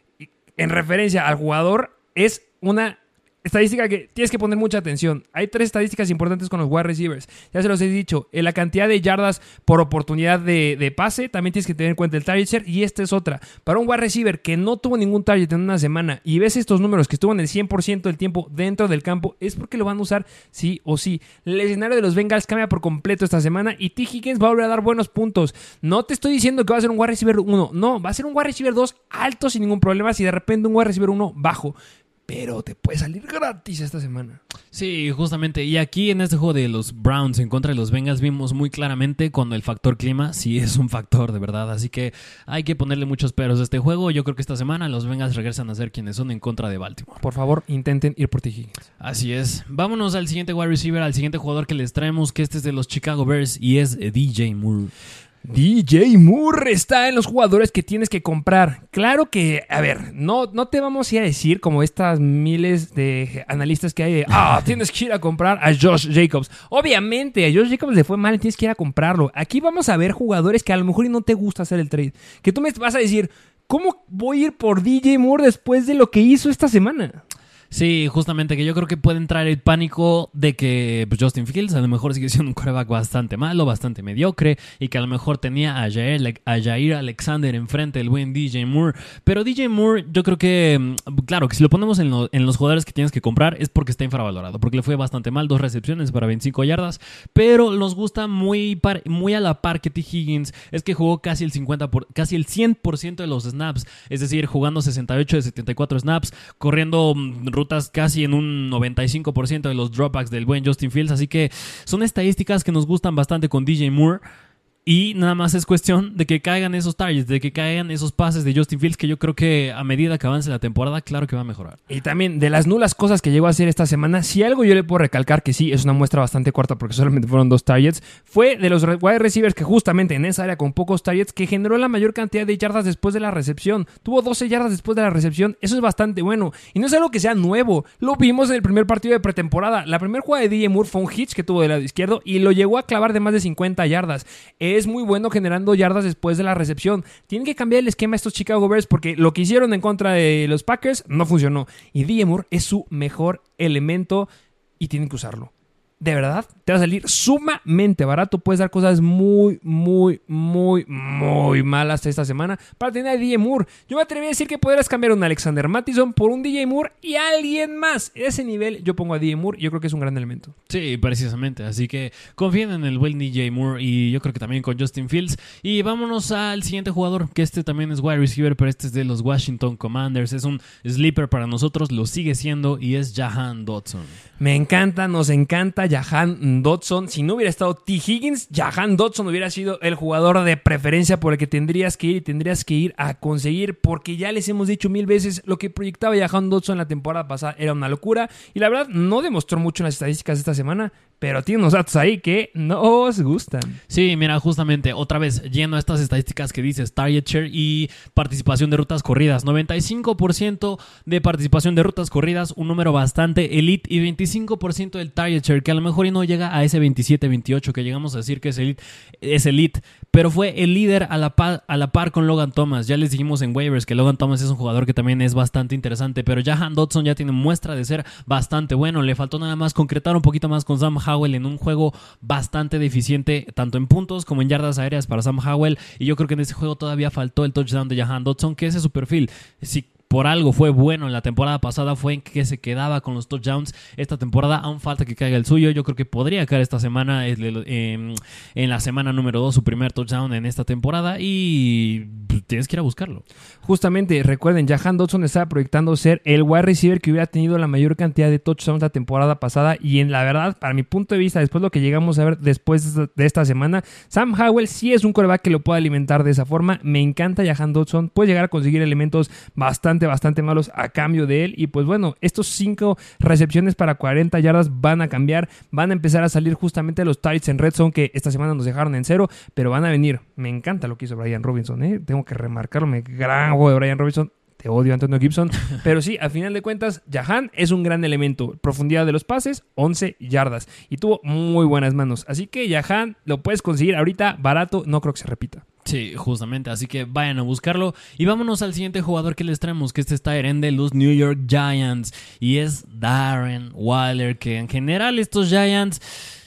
en referencia al jugador es una estadística que tienes que poner mucha atención. Hay tres estadísticas importantes con los wide receivers. Ya se los he dicho. En la cantidad de yardas por oportunidad de, pase, también tienes que tener en cuenta el target. Y esta es otra. Para un wide receiver que no tuvo ningún target en una semana y ves estos números que estuvo en el 100% del tiempo dentro del campo, es porque lo van a usar sí o sí. El escenario de los Bengals cambia por completo esta semana y T. Higgins va a volver a dar buenos puntos. No te estoy diciendo que va a ser un wide receiver 1. No, va a ser un wide receiver 2 alto sin ningún problema. Si de repente un wide receiver 1 bajo pero te puede salir gratis esta semana. Sí, justamente. Y aquí en este juego de los Browns en contra de los Bengals vimos muy claramente cuando el factor clima sí es un factor de verdad. Así que hay que ponerle muchos peros a este juego. Yo creo que esta semana los Bengals regresan a ser quienes son en contra de Baltimore. Por favor, intenten ir por Higgins. Así es. Vámonos al siguiente wide receiver, al siguiente jugador que les traemos, que este es de los Chicago Bears y es DJ Moore. DJ Moore está en los jugadores que tienes que comprar. Claro que, a ver, no, no te vamos a ir a decir como estas miles de analistas que hay de, ah, tienes que ir a comprar a Josh Jacobs. Obviamente, a Josh Jacobs le fue mal y tienes que ir a comprarlo. Aquí vamos a ver jugadores que a lo mejor no te gusta hacer el trade. Que tú me vas a decir, ¿cómo voy a ir por DJ Moore después de lo que hizo esta semana? Sí, justamente que yo creo que puede entrar el pánico de que pues, Justin Fields a lo mejor sigue siendo un quarterback bastante malo, bastante mediocre y que a lo mejor tenía a Jair, a Jair Alexander enfrente del buen DJ Moore. Pero DJ Moore yo creo que, mm, claro, que si lo ponemos en, en los jugadores que tienes que comprar es porque está infravalorado, porque le fue bastante mal, dos recepciones para 25 yardas, pero nos gusta muy, muy a la par que T. Higgins, es que jugó casi el 50 por, casi el 100% de los snaps, es decir, jugando 68 de 74 snaps, corriendo mm, rutas casi en un 95% de los dropbacks del buen Justin Fields. Así que son estadísticas que nos gustan bastante con DJ Moore. Y nada más es cuestión de que caigan esos targets, de que caigan esos pases de Justin Fields, que yo creo que a medida que avance la temporada, claro que va a mejorar. Y también de las nulas cosas que llegó a hacer esta semana, si algo yo le puedo recalcar que sí, es una muestra bastante corta porque solamente fueron dos targets, fue de los wide receivers que justamente en esa área con pocos targets, que generó la mayor cantidad de yardas después de la recepción. Tuvo 12 yardas después de la recepción, eso es bastante bueno. Y no es algo que sea nuevo, lo vimos en el primer partido de pretemporada. La primera jugada de DJ Moore fue un hitch que tuvo del lado izquierdo y lo llegó a clavar de más de 50 yardas. Muy bueno generando yardas después de la recepción. Tienen que cambiar el esquema estos Chicago Bears porque lo que hicieron en contra de los Packers no funcionó. Y DJ es su mejor elemento y tienen que usarlo de verdad, te va a salir sumamente barato. Puedes dar cosas muy, muy, muy, muy malas esta semana para tener a DJ Moore. Yo me atreví a decir que podrías cambiar un Alexander Mattison por un DJ Moore y alguien más. Ese nivel yo pongo a DJ Moore. Yo creo que es un gran elemento. Sí, precisamente. Así que confíen en el buen DJ Moore y yo creo que también con Justin Fields. Y vámonos al siguiente jugador, que este también es wide receiver, pero este es de los Washington Commanders. Es un sleeper para nosotros, lo sigue siendo y es Jahan Dodson. Me encanta, nos encanta Jahan Dodson. Si no hubiera estado T. Higgins, Jahan Dodson hubiera sido el jugador de preferencia por el que tendrías que ir y tendrías que ir a conseguir, porque ya les hemos dicho mil veces lo que proyectaba Jahan Dodson la temporada pasada era una locura y la verdad no demostró mucho en las estadísticas de esta semana, pero tiene unos datos ahí que nos gustan. Sí, mira, justamente otra vez lleno estas estadísticas que dices target share y participación de rutas corridas. 95% de participación de rutas corridas, un número bastante elite y 25% del target share, que a lo mejor y no llega a ese 27-28 que llegamos a decir que es elite, es elite, pero fue el líder a la, par, a la par con Logan Thomas. Ya les dijimos en waivers que Logan Thomas es un jugador que también es bastante interesante, pero Jahan Dodson ya tiene muestra de ser bastante bueno. Le faltó nada más concretar un poquito más con Sam Howell en un juego bastante deficiente, tanto en puntos como en yardas aéreas para Sam Howell. Y yo creo que en ese juego todavía faltó el touchdown de Jahan Dodson, que ese es su perfil. Si por algo fue bueno en la temporada pasada fue en que se quedaba con los touchdowns. Esta temporada aún falta que caiga el suyo. Yo creo que podría caer esta semana en la semana número 2 su primer touchdown en esta temporada y pues, tienes que ir a buscarlo. Justamente, recuerden, Jahan Dodson estaba proyectando ser el wide receiver que hubiera tenido la mayor cantidad de touchdowns la temporada pasada y en la verdad, para mi punto de vista, después lo que llegamos a ver después de esta semana, Sam Howell sí es un coreback que lo puede alimentar de esa forma. Me encanta Jahan Dodson, puede llegar a conseguir elementos bastante bastante, malos a cambio de él. Y pues bueno, estos cinco recepciones para 40 yardas van a cambiar. Van a empezar a salir justamente los targets en red zone que esta semana nos dejaron en cero, pero van a venir. Me encanta lo que hizo Brian Robinson, ¿eh? tengo que remarcarlo. Me gran juego de Brian Robinson te odio Antonio Gibson. Pero sí, al final de cuentas, Jahan es un gran elemento. Profundidad de los pases, 11 yardas. Y tuvo muy buenas manos. Así que Jahan lo puedes conseguir ahorita barato. No creo que se repita. Sí, justamente, así que vayan a buscarlo. Y vámonos al siguiente jugador que les traemos, que este está en de los New York Giants. Y es Darren Waller, que en general estos Giants,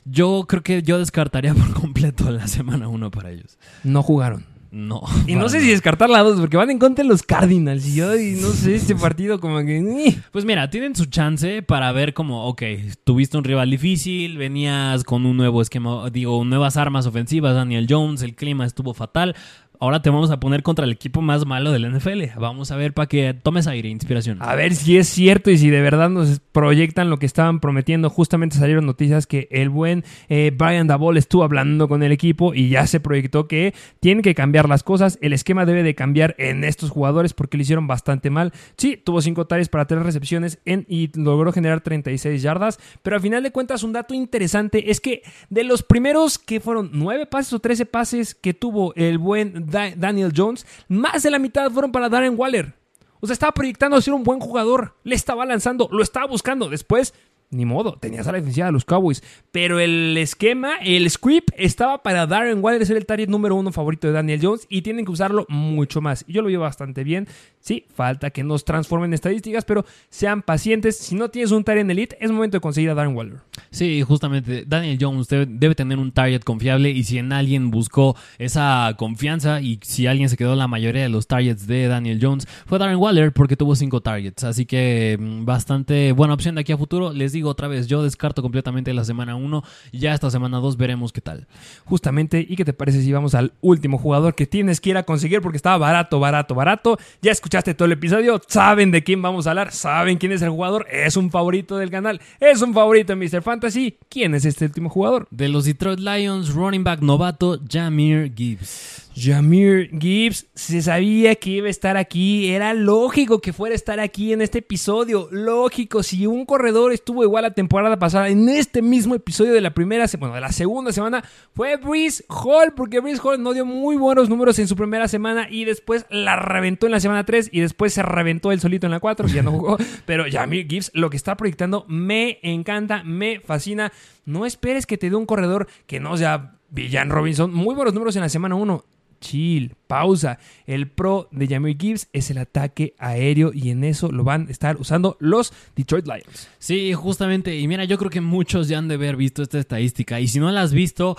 yo creo que yo descartaría por completo la semana 1 para ellos. No jugaron. No. Y no sé si descartar la dos, porque van en contra de los Cardinals. Y yo, y no sé, este partido como que. Pues mira, tienen su chance para ver como, ok, tuviste un rival difícil, venías con un nuevo esquema, digo, nuevas armas ofensivas, Daniel Jones, el clima estuvo fatal ahora te vamos a poner contra el equipo más malo del NFL. Vamos a ver para que tomes aire, inspiración. A ver si es cierto y si de verdad nos proyectan lo que estaban prometiendo. Justamente salieron noticias que el buen eh, Brian Dabol estuvo hablando con el equipo y ya se proyectó que tienen que cambiar las cosas. El esquema debe de cambiar en estos jugadores porque lo hicieron bastante mal. Sí, tuvo 5 tares para 3 recepciones y logró generar 36 yardas, pero al final de cuentas un dato interesante es que de los primeros que fueron 9 pases o 13 pases que tuvo el buen Daniel Jones, más de la mitad fueron para Darren Waller. O sea, estaba proyectando a ser un buen jugador. Le estaba lanzando, lo estaba buscando. Después ni modo, tenías a la defensiva de los Cowboys. Pero el esquema, el script estaba para Darren Waller ser el target número uno favorito de Daniel Jones y tienen que usarlo mucho más. Yo lo veo bastante bien. Sí, falta que nos transformen estadísticas, pero sean pacientes. Si no tienes un target en elite, es momento de conseguir a Darren Waller. Sí, justamente. Daniel Jones debe, tener un target confiable y si en alguien buscó esa confianza y si alguien se quedó la mayoría de los targets de Daniel Jones, fue Darren Waller porque tuvo cinco targets. Así que mm, bastante buena opción de aquí a futuro. Les digo otra vez, yo descarto completamente la semana 1. Ya esta semana 2 veremos qué tal. Justamente, ¿y qué te parece si vamos al último jugador que tienes que ir a conseguir porque estaba barato, barato, barato? Ya escuchaste todo el episodio, saben de quién vamos a hablar, saben quién es el jugador, es un favorito del canal, es un favorito en Mr. Fantasy. ¿Quién es este último jugador? De los Detroit Lions, running back novato, Jamir Gibbs. Jamir Gibbs se sabía que iba a estar aquí. Era lógico que fuera a estar aquí en este episodio. Lógico, si un corredor estuvo igual la temporada pasada, en este mismo episodio de la primera, bueno, de la segunda semana, fue Breeze Hall, porque Breeze Hall no dio muy buenos números en su primera semana y después la reventó en la semana 3 y después se reventó él solito en la 4, ya no jugó. Pero Jamir Gibbs, lo que está proyectando, me encanta, me fascina. No esperes que te dé un corredor que no sea Villan Robinson. Muy buenos números en la semana 1 chill, pausa. El pro de Jamir Gibbs es el ataque aéreo y en eso lo van a estar usando los Detroit Lions. Sí, justamente. Y mira, yo creo que muchos ya han de haber visto esta estadística. Y si no la has visto,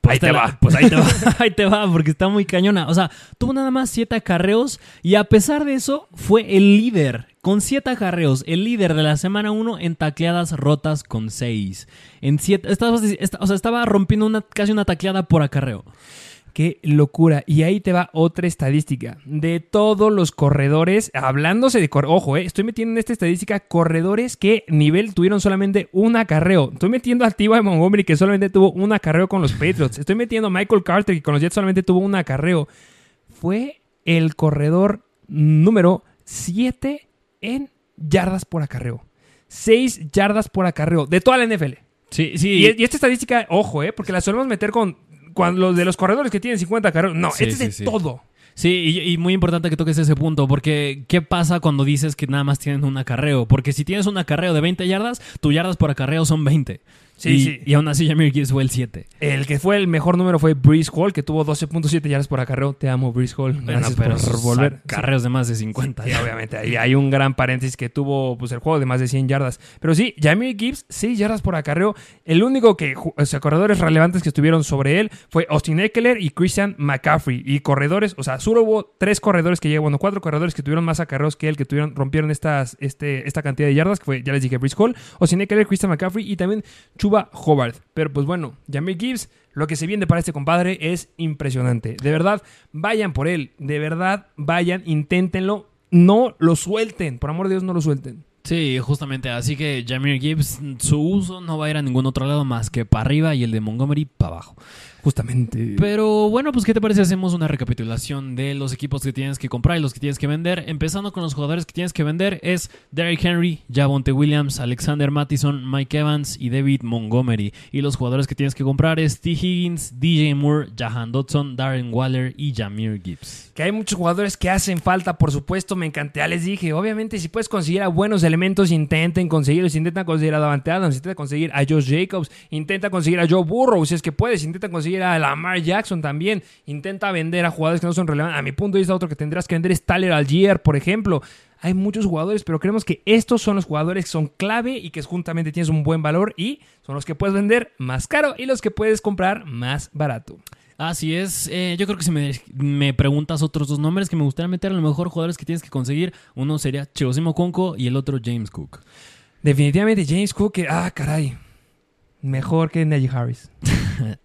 pues ahí te, va. Pues ahí te va. ahí te va, porque está muy cañona. O sea, tuvo nada más siete acarreos y a pesar de eso, fue el líder. Con siete acarreos, el líder de la semana 1 en tacleadas rotas con seis. En siete, estaba, o sea, estaba rompiendo una, casi una tacleada por acarreo. Qué locura. Y ahí te va otra estadística. De todos los corredores, hablándose de... ojo, eh, estoy metiendo en esta estadística corredores que nivel tuvieron solamente un acarreo. Estoy metiendo a Tiva de Montgomery que solamente tuvo un acarreo con los Patriots. Estoy metiendo a Michael Carter que con los Jets solamente tuvo un acarreo. Fue el corredor número 7 en yardas por acarreo. 6 yardas por acarreo de toda la NFL. Sí, sí. Y, y, esta estadística, ojo, eh, porque la solemos meter con cuando los de los corredores que tienen 50 carreras. No, este es de todo. Sí, y, muy importante que toques ese punto, porque ¿qué pasa cuando dices que nada más tienen un acarreo? Porque si tienes un acarreo de 20 yardas, tus yardas por acarreo son 20. Sí, y, sí. y aún así Jamir Gibbs fue el 7. El que fue el mejor número fue Breeze Hall, que tuvo 12.7 yardas por acarreo. Te amo, Breeze Hall. Gracias pero por volver. Carreos de más de 50. obviamente. Ahí hay un gran paréntesis que tuvo pues, el juego de más de 100 yardas. Pero sí, Jamir Gibbs, 6 yardas por acarreo. El único que, o sea, corredores relevantes que estuvieron sobre él fue Austin Eckler y Christian McCaffrey. Y corredores, o sea, solo hubo tres corredores que llegaron, bueno, cuatro corredores que tuvieron más acarreos que él, que tuvieron, rompieron estas, este, esta cantidad de yardas, que fue, ya les dije, Breeze Hall, Austin Eckler, Christian McCaffrey y también Chuba Hobart. Pero pues bueno, Jamie Gibbs, lo que se viene para este compadre es impresionante. De verdad, vayan por él. De verdad, vayan, inténtenlo. No lo suelten. Por amor de Dios, no lo suelten. Sí, justamente. Así que Jamir Gibbs, su uso no va a ir a ningún otro lado más que para arriba y el de Montgomery para abajo. Justamente. Pero bueno, pues ¿qué te parece? Hacemos una recapitulación de los equipos que tienes que comprar y los que tienes que vender. Empezando con los jugadores que tienes que vender es Derrick Henry, Javonte Williams, Alexander Mattison, Mike Evans y David Montgomery. Y los jugadores que tienes que comprar es T. Higgins, DJ Moore, Jahan Dodson, Darren Waller y Jamir Gibbs. Que hay muchos jugadores que hacen falta, por supuesto, me encanté. Ya les dije, obviamente, si puedes conseguir a buenos elementos, intenten conseguirlos. Intenta conseguir a Davante Adams, intenta conseguir a Josh Jacobs, intenta conseguir a Joe Burrow, si es que puedes, intenta conseguir a Lamar Jackson también. Intenta vender a jugadores que no son relevantes. A mi punto de vista, otro que tendrás que vender es Tyler Algier, por ejemplo. Hay muchos jugadores, pero creemos que estos son los jugadores que son clave y que juntamente tienes un buen valor y son los que puedes vender más caro y los que puedes comprar más barato. Así es. Eh, yo creo que si me, preguntas otros dos nombres que me gustaría meter, a lo mejor jugadores que tienes que conseguir, uno sería Chigosimo Conco y el otro James Cook. Definitivamente James Cook, ah, caray. Mejor que Najee Harris.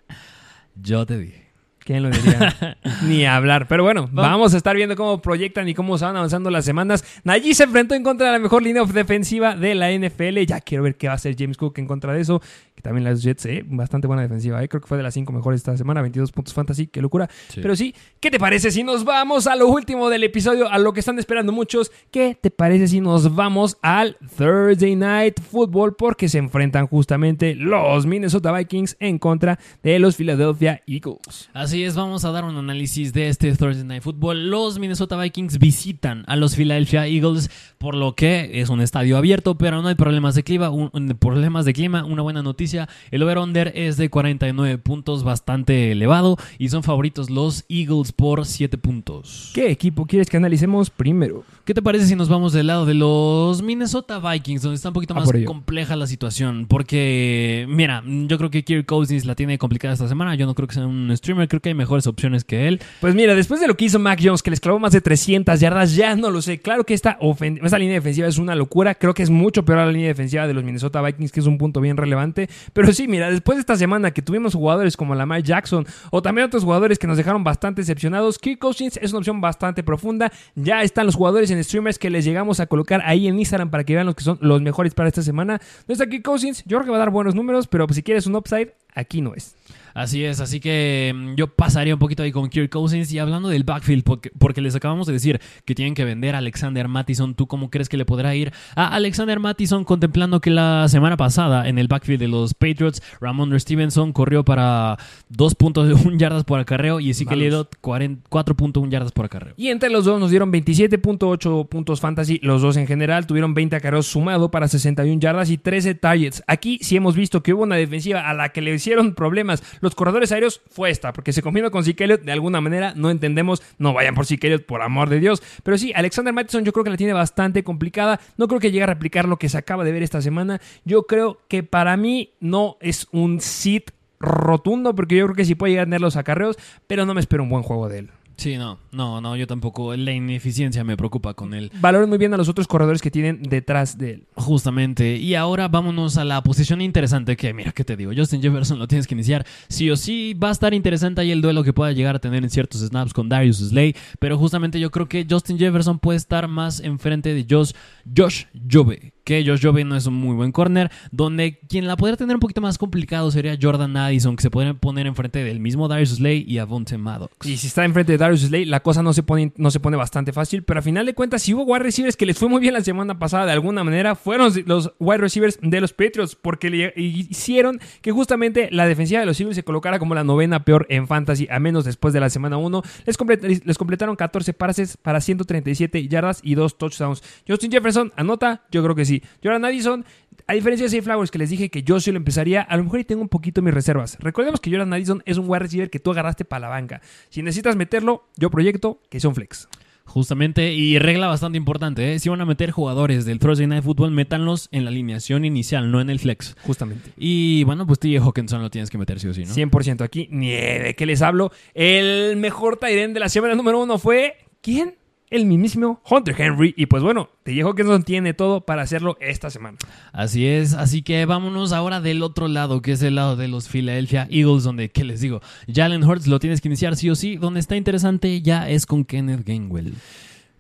Yo te dije. ¿Quién lo diría? Ni hablar. Pero bueno, vamos a estar viendo cómo proyectan y cómo se van avanzando las semanas. Najee se enfrentó en contra de la mejor línea defensiva de la NFL. Ya quiero ver qué va a hacer James Cook en contra de eso. Que también las Jets, eh, bastante buena defensiva. Eh. Creo que fue de las cinco mejores esta semana. 22 puntos fantasy. Qué locura. Pero sí, ¿qué te parece si nos vamos a lo último del episodio? A lo que están esperando muchos. ¿Qué te parece si nos vamos al Thursday Night Football? Porque se enfrentan justamente los Minnesota Vikings en contra de los Philadelphia Eagles. Así vamos a dar un análisis de este Thursday Night Football. Los Minnesota Vikings visitan a los Philadelphia Eagles, por lo que es un estadio abierto, pero no hay problemas de clima. Problemas de clima, una buena noticia. El over-under es de 49 puntos, bastante elevado, y son favoritos los Eagles por 7 puntos. ¿Qué equipo quieres que analicemos primero? ¿Qué te parece si nos vamos del lado de los Minnesota Vikings, donde está un poquito más compleja la situación? Porque, mira, yo creo que Kirk Cousins la tiene complicada esta semana. Yo no creo que sea un streamer, creo que hay mejores opciones que él. Pues mira, después de lo que hizo Mac Jones, que les clavó más de 300 yardas, ya no lo sé. Claro que esta, esta línea defensiva es una locura. Creo que es mucho peor la línea defensiva de los Minnesota Vikings, que es un punto bien relevante. Pero sí, mira, después de esta semana que tuvimos jugadores como Lamar Jackson o también otros jugadores que nos dejaron bastante decepcionados, Kirk Cousins es una opción bastante profunda. Ya están los jugadores en streamers que les llegamos a colocar ahí en Instagram para que vean los que son los mejores para esta semana. No está Kirk Cousins, yo creo que va a dar buenos números, pero si quieres un upside, aquí no es. Así es, así que mm, yo pasaría un poquito ahí con Kirk Cousins y hablando del backfield, porque, les acabamos de decir que tienen que vender a Alexander Mattison. ¿Tú cómo crees que le podrá ir a Alexander Mattison contemplando que la semana pasada en el backfield de los Patriots, Ramon Stevenson corrió para 2.1 yardas por acarreo y Ezekiel Elliott 4.1 yardas por acarreo? Y entre los dos nos dieron 27.8 puntos fantasy, los dos en general tuvieron 20 acarreos sumado para 61 yardas y 13 targets. Aquí sí hemos visto que hubo una defensiva a la que le hicieron problemas los corredores aéreos fue esta, porque se combinó con Zeke de alguna manera, no entendemos, no vayan por Zeke por amor de Dios, pero sí, Alexander Mattison yo creo que la tiene bastante complicada, no creo que llegue a replicar lo que se acaba de ver esta semana, yo creo que para mí no es un sit rotundo, porque yo creo que sí puede llegar a tener los acarreos, pero no me espero un buen juego de él. Sí, no, no, no, yo tampoco. La ineficiencia me preocupa con él. Valoren muy bien a los otros corredores que tienen detrás de él. Justamente. Y ahora vámonos a la posición interesante que, mira, ¿qué te digo? Justin Jefferson lo tienes que iniciar. Sí o sí, va a estar interesante ahí el duelo que pueda llegar a tener en ciertos snaps con Darius Slay. Pero justamente yo creo que Justin Jefferson puede estar más enfrente de Josh, Josh Jove que Josh Joven no es un muy buen corner, donde quien la podría tener un poquito más complicado sería Jordan Addison, que se podría poner enfrente del mismo Darius Slay y Avonte Maddox. Y si está enfrente de Darius Slay, la cosa no se pone, no se pone bastante fácil, pero a final de cuentas, si hubo wide receivers que les fue muy bien la semana pasada de alguna manera, fueron los wide receivers de los Patriots, porque le hicieron que justamente la defensiva de los Eagles se colocara como la novena peor en fantasy, a menos después de la semana 1. Les, les completaron 14 pases para 137 yardas y 2 touchdowns. Justin Jefferson anota, yo creo que sí. Jordan Addison, a diferencia de Safe Flowers, que les dije que yo sí lo empezaría, a lo mejor y tengo un poquito mis reservas. Recordemos que Jordan Addison es un wide receiver que tú agarraste para la banca. Si necesitas meterlo, yo proyecto que sea un flex. Justamente, y regla bastante importante, ¿eh? si van a meter jugadores del Thursday Night Football, métanlos en la alineación inicial, no en el flex. Justamente. Y bueno, pues TJ Hawkinson lo tienes que meter sí o sí, ¿no? 100% aquí, nieve, ¿qué les hablo? El mejor Tyrion de la semana número uno fue... ¿Quién? El mismísimo Hunter Henry. Y pues bueno, que no tiene todo para hacerlo esta semana. Así es, así que vámonos ahora del otro lado, que es el lado de los Philadelphia Eagles, donde, ¿qué les digo? Jalen Hurts lo tienes que iniciar sí o sí. Donde está interesante ya es con Kenneth Gainwell.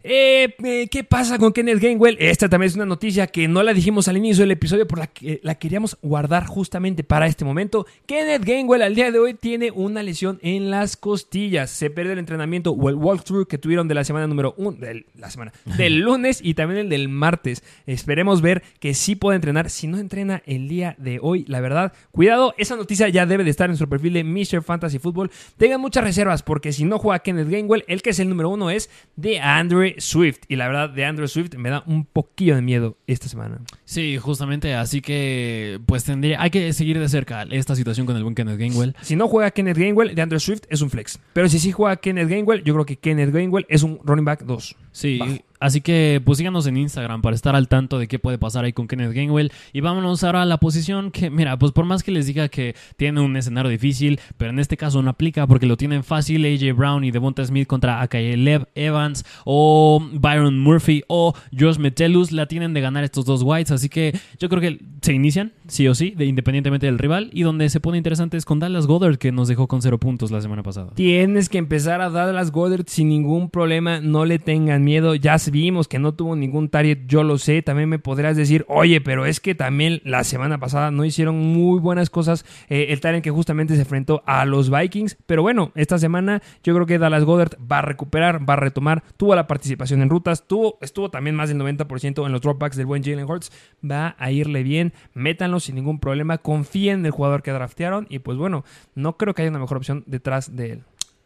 Eh, eh, ¿Qué pasa con Kenneth Gainwell? Esta también es una noticia que no la dijimos al inicio del episodio, por la que la queríamos guardar justamente para este momento. Kenneth Gainwell al día de hoy tiene una lesión en las costillas. Se perdió el entrenamiento o el walkthrough que tuvieron de la semana número uno, de la semana, del lunes y también el del martes. Esperemos ver que sí puede entrenar. Si no entrena el día de hoy, la verdad, cuidado, esa noticia ya debe de estar en su perfil de Mr. Fantasy Football. Tengan muchas reservas porque si no juega Kenneth Gainwell, el que es el número uno es de Andre Swift. Y la verdad, de Andrew Swift me da un poquillo de miedo esta semana. Sí, justamente. Así que, pues tendría. Hay que seguir de cerca esta situación con el buen Kenneth Gainwell. Si no juega Kenneth Gainwell, de Andrew Swift es un flex. Pero si sí juega Kenneth Gainwell, yo creo que Kenneth Gainwell es un running back 2. Sí, Así que pues síganos en Instagram para estar al tanto de qué puede pasar ahí con Kenneth Gainwell. Y vámonos ahora a la posición que, mira, pues por más que les diga que tiene un escenario difícil, pero en este caso no aplica porque lo tienen fácil AJ Brown y Devonta Smith contra Lev Evans o Byron Murphy o Josh Metellus la tienen de ganar estos dos whites. Así que yo creo que se inician sí o sí, de, independientemente del rival. Y donde se pone interesante es con Dallas Goddard, que nos dejó con cero puntos la semana pasada. Tienes que empezar a Dallas Goddard sin ningún problema, no le tengan miedo. Ya vimos que no tuvo ningún target, yo lo sé. También me podrás decir, oye, pero es que también la semana pasada no hicieron muy buenas cosas eh, el target que justamente se enfrentó a los Vikings. Pero bueno, esta semana yo creo que Dallas Goddard va a recuperar, va a retomar. Tuvo la participación en rutas, tuvo, estuvo también más del 90% en los dropbacks del buen Jalen Hurts. Va a irle bien, métanlo sin ningún problema, confíen en el jugador que draftearon y pues bueno, no creo que haya una mejor opción detrás de él.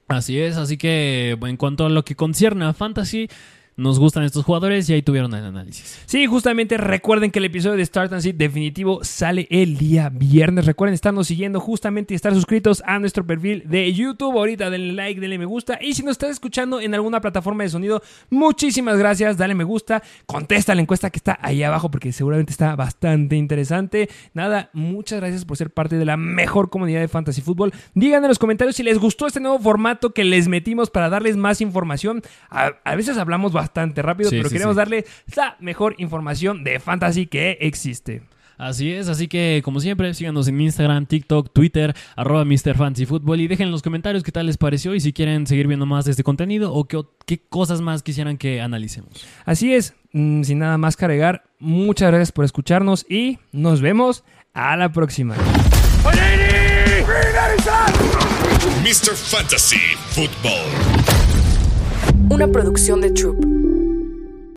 Así es, así que en cuanto a lo que concierne a Fantasy, nos gustan estos jugadores y ahí tuvieron el análisis. Sí, justamente recuerden que el episodio de Start and Sit definitivo sale el día viernes. Recuerden estarnos siguiendo justamente y estar suscritos a nuestro perfil de YouTube. Ahorita denle like, denle me gusta. Y si nos estás escuchando en alguna plataforma de sonido, muchísimas gracias. Dale me gusta. Contesta la encuesta que está ahí abajo porque seguramente está bastante interesante. Nada, muchas gracias por ser parte de la mejor comunidad de Fantasy Football. Díganme en los comentarios si les gustó este nuevo formato que les metimos para darles más información. A, a veces hablamos bastante bastante rápido, pero queremos darle la mejor información de fantasy que existe. Así es, así que como siempre, síganos en Instagram, TikTok, Twitter, arroba MrFantasyFootball y dejen en los comentarios qué tal les pareció y si quieren seguir viendo más de este contenido o qué, qué cosas más quisieran que analicemos. Así es, mm, sin nada más cargar, muchas gracias por escucharnos y nos vemos a la próxima. Mr. Fantasy Football. Una producción de Troop.